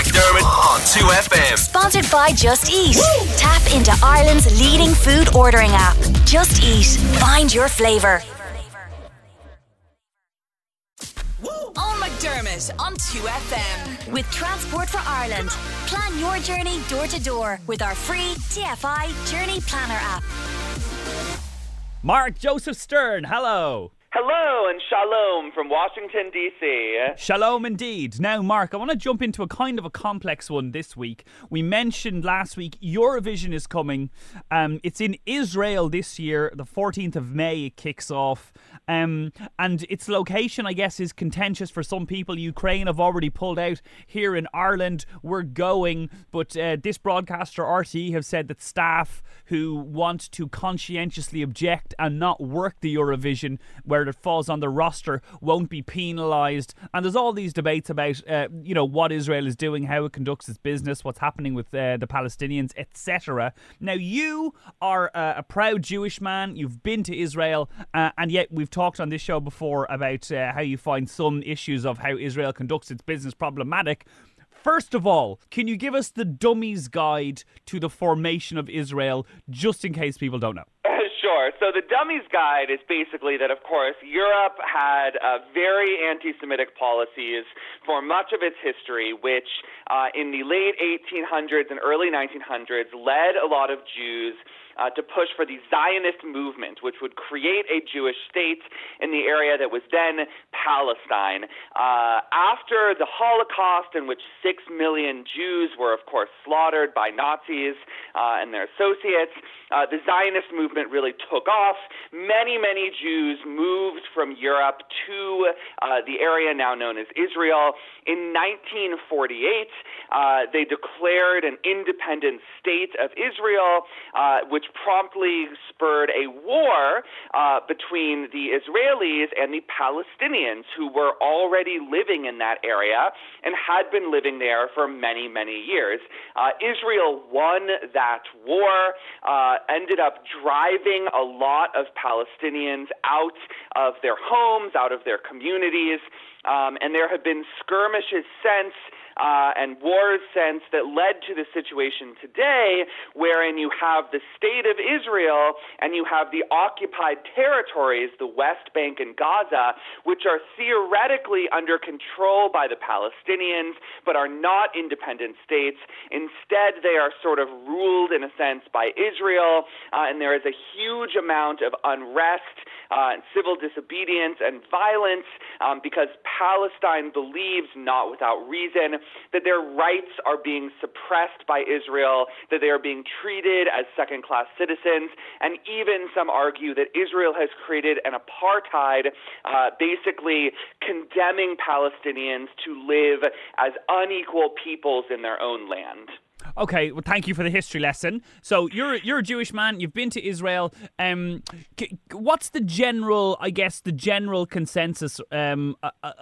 McDermott on 2FM. Sponsored by Just Eat. Tap into Ireland's leading food ordering app. Just Eat. Find your flavour. On McDermott on 2FM. With Transport for Ireland. Plan your journey door to door with our free TFI Journey Planner app. Mark Joseph Stern, hello. Hello and shalom from Washington, D.C. Shalom indeed. Now, Mark, I want to jump into a kind of a complex one this week. We mentioned last week Eurovision is coming. Um, it's in Israel this year. The 14th of May it kicks off. Um, and its location, I guess, is contentious for some people. Ukraine have already pulled out. Here in Ireland, we're going. But uh, this broadcaster, RTE, have said that staff who want to conscientiously object and not work the Eurovision, where it falls on the roster, won't be penalised. And there's all these debates about, uh, you know, what Israel is doing, how it conducts its business, what's happening with uh, the Palestinians, etc. Now, you are a proud Jewish man. You've been to Israel, uh, and yet we've talked on this show before about uh, how you find some issues of how Israel conducts its business problematic. First of all, can you give us the dummy's guide to the formation of Israel, just in case people don't know? Sure. So the Dummies Guide is basically that, of course, Europe had uh, very anti Semitic policies for much of its history, which uh, in the late 1800s and early 1900s led a lot of Jews uh, to push for the Zionist movement, which would create a Jewish state in the area that was then Palestine. Uh, after the Holocaust, in which six million Jews were, of course, slaughtered by Nazis uh, and their associates, uh, the Zionist movement really took off. Many, many Jews moved from Europe to uh, the area now known as Israel. In 1948, uh, they declared an independent state of Israel, which promptly spurred a war uh, between the Israelis and the Palestinians, who were already living in that area and had been living there for many, many years. Uh, Israel won that war, uh, ended up driving a lot of Palestinians out of their homes, out of their communities. Um, and there have been skirmishes since uh, and wars since that led to the situation today, wherein you have the state of Israel and you have the occupied territories, the West Bank and Gaza, which are theoretically under control by the Palestinians but are not independent states. Instead, they are sort of ruled in a sense by Israel, uh, and there is a huge amount of unrest uh, and civil disobedience and violence um, because Palestine believes, not without reason, that their rights are being suppressed by Israel, that they are being treated as second class citizens, and even some argue that Israel has created an apartheid, uh, basically condemning Palestinians to live as unequal peoples in their own land. Okay, well, thank you for the history lesson. So you're you're a Jewish man. You've been to Israel. Um, what's the general, I guess, the general consensus um, uh, uh,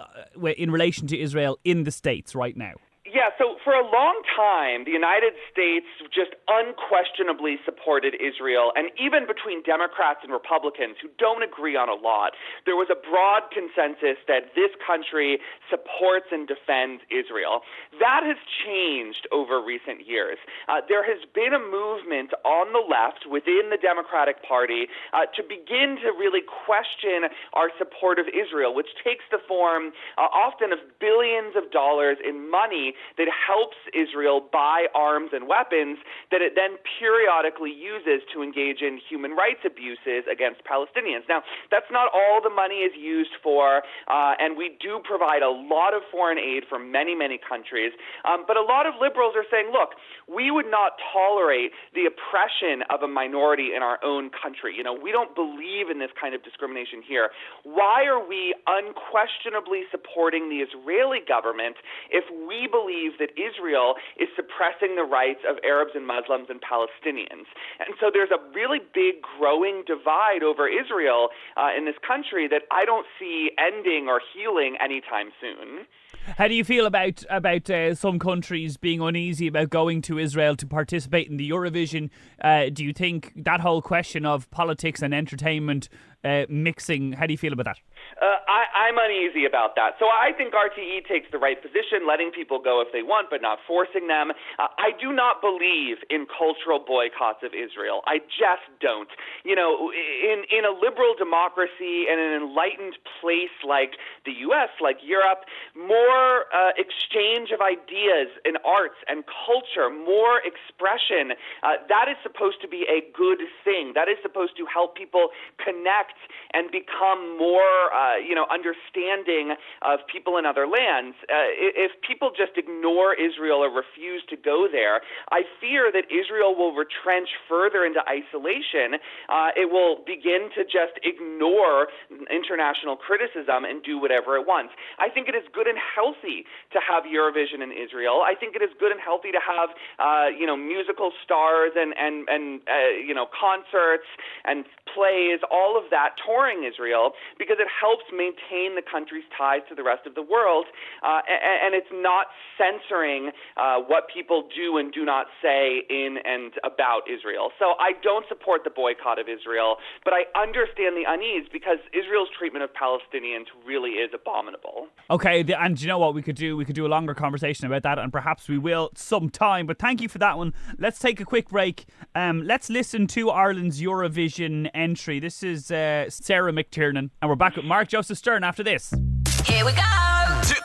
uh in relation to Israel in the states right now? Yeah, so for a long time, the United States just unquestionably supported Israel, and even between Democrats and Republicans who don't agree on a lot, there was a broad consensus that this country supports and defends Israel. That has changed over recent years. Uh, there has been a movement on the left within the Democratic Party uh, to begin to really question our support of Israel, which takes the form uh, often of billions of dollars in money that helps Israel buy arms and weapons that it then periodically uses to engage in human rights abuses against Palestinians. Now, that's not all the money is used for, uh, and we do provide a lot of foreign aid for many, many countries. Um, but a lot of liberals are saying, look, we would not tolerate the oppression of a minority in our own country. You know, we don't believe in this kind of discrimination here. Why are we unquestionably supporting the Israeli government if we believe that Israel is suppressing the rights of Arabs and Muslims and Palestinians. And so there's a really big growing divide over Israel uh, in this country that I don't see ending or healing anytime soon. How do you feel about about uh, some countries being uneasy about going to Israel to participate in the Eurovision? Uh, do you think that whole question of politics and entertainment uh, mixing? How do you feel about that? Uh, I, I'm uneasy about that. So I think RTE takes the right position, letting people go if they want, but not forcing them. Uh, I do not believe in cultural boycotts of Israel. I just don't. You know, in in a liberal democracy and an enlightened place like the U.S., like Europe, more uh, exchange of ideas and arts and culture, more expression. Uh, that is supposed to be a good thing. That is supposed to help people connect and become more. Uh, you know, understanding of people in other lands. Uh, if people just ignore Israel or refuse to go there, I fear that Israel will retrench further into isolation. Uh, it will begin to just ignore international criticism and do whatever it wants. I think it is good and healthy to have Eurovision in Israel. I think it is good and healthy to have, uh, you know, musical stars and and and uh, you know concerts and plays, all of that touring Israel because it helps maintain the country's ties to the rest of the world, uh, and, and, it's not censoring uh, what people do and do not say in and about Israel. So I don't support the boycott of Israel, but I understand the unease because Israel's treatment of Palestinians really is abominable. Okay, and you know what we could do? We could do a longer conversation about that, and perhaps we will sometime. But thank you for that one. Let's take a quick break. Um, let's listen to Ireland's Eurovision entry. This is uh, Sarah McTernan, and we're back with Mark Joseph Stern after this. Here we go. 2,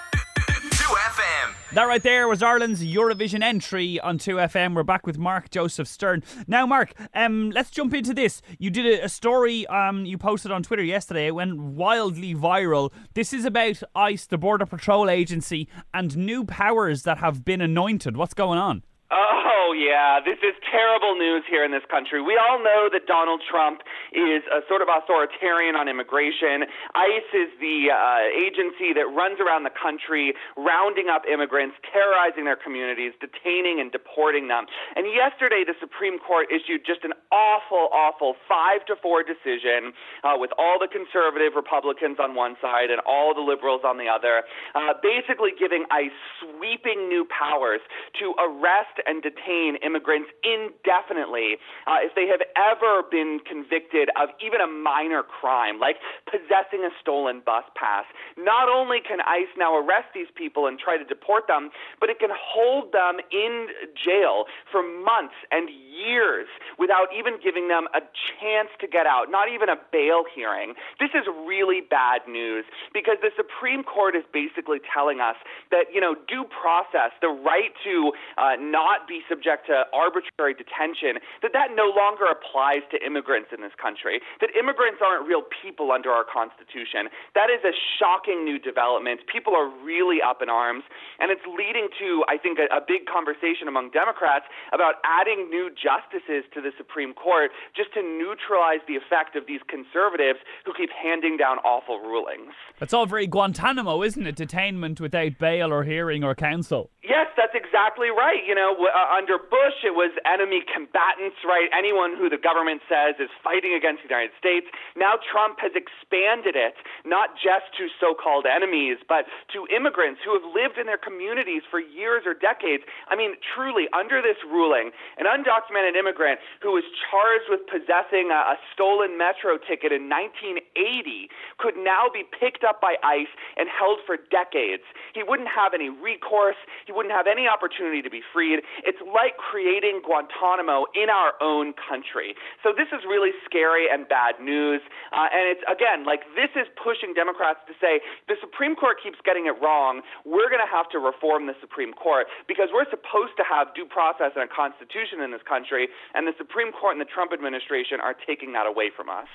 2FM. That right there was Ireland's Eurovision entry on 2FM. We're back with Mark Joseph Stern. Now, Mark, um, let's jump into this. You did a, a story um, you posted on Twitter yesterday. It went wildly viral. This is about ICE, the Border Patrol Agency, and new powers that have been anointed. What's going on? Oh, yeah. This is terrible news here in this country. We all know that Donald Trump is a sort of authoritarian on immigration. ICE is the uh, agency that runs around the country rounding up immigrants, terrorizing their communities, detaining and deporting them. And yesterday, the Supreme Court issued just an awful, awful five to four decision uh, with all the conservative Republicans on one side and all the liberals on the other, uh, basically giving ICE sweeping new powers to arrest and detain immigrants indefinitely uh, if they have ever been convicted of even a minor crime, like possessing a stolen bus pass. Not only can ICE now arrest these people and try to deport them, but it can hold them in jail for months and years without even giving them a chance to get out, not even a bail hearing. This is really bad news because the Supreme Court is basically telling us that, you know, due process, the right to uh, not be subject to arbitrary detention, that that no longer applies to immigrants in this country, that immigrants aren't real people under our Constitution. That is a shocking new development. People are really up in arms, and it's leading to, I think, a, a big conversation among Democrats about adding new justices to the Supreme Court just to neutralize the effect of these conservatives who keep handing down awful rulings. It's all very Guantanamo, isn't it? Detainment without bail or hearing or counsel. Yes, that's exactly right. You know, uh, under Bush, it was enemy combatants, right? Anyone who the government says is fighting against the United States. Now Trump has expanded it, not just to so called enemies, but to immigrants who have lived in their communities for years or decades. I mean, truly, under this ruling, an undocumented immigrant who was charged with possessing a, a stolen metro ticket in 1980 could now be picked up by ICE and held for decades. He wouldn't have any recourse. He wouldn't have any opportunity to be freed. It's like creating Guantanamo in our own country. So this is really scary and bad news. Uh, and it's, again, like this is pushing Democrats to say the Supreme Court keeps getting it wrong. We're going to have to reform the Supreme Court because we're supposed to have due process and a constitution in this country. And the Supreme Court and the Trump administration are taking that away from us.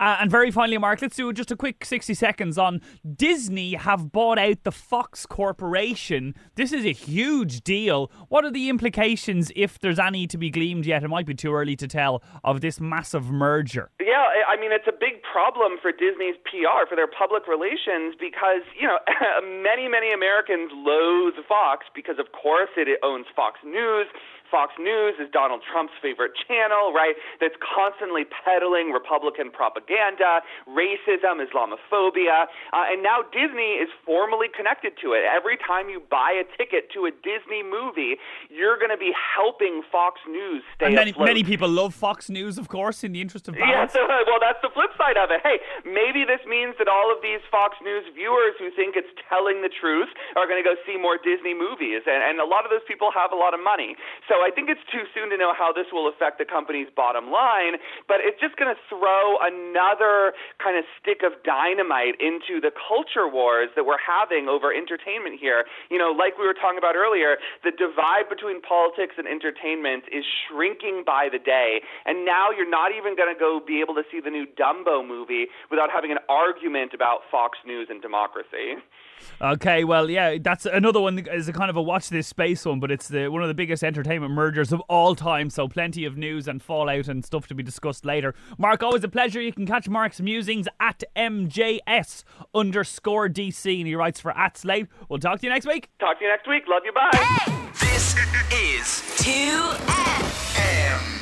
Uh, and very finally, Mark, let's do just a quick 60 seconds on Disney have bought out the Fox Corporation. This is a huge deal. What are the implications, if there's any to be gleaned yet? It might be too early to tell, of this massive merger. Yeah, I mean, it's a big problem for Disney's PR, for their public relations, because, you know, many, many Americans loathe Fox because, of course, it owns Fox News. Fox News is Donald Trump's favorite channel, right? That's constantly peddling Republican propaganda, racism, Islamophobia, uh, and now Disney is formally connected to it. Every time you buy a ticket to a Disney movie, you're going to be helping Fox News stay And many, afloat. many people love Fox News, of course, in the interest of Yeah, so, well, that's the flip side of it. Hey, maybe this means that all of these Fox News viewers who think it's telling the truth are going to go see more Disney movies, and, and a lot of those people have a lot of money. So I think it's too soon to know how this will affect the company's bottom line, but it's just going to throw another kind of stick of dynamite into the culture wars that we're having over entertainment here. You know, like we were talking about earlier, the divide between politics and entertainment is shrinking by the day, and now you're not even going to go be able to see the new Dumbo movie without having an argument about Fox News and democracy. Okay, well, yeah, that's another one is a kind of a watch this space one, but it's the one of the biggest entertainment mergers of all time. So plenty of news and fallout and stuff to be discussed later. Mark, always a pleasure. You can catch Mark's musings at MJS underscore DC, and he writes for at Slate. We'll talk to you next week. Talk to you next week. Love you. Bye. This is 2FM. M.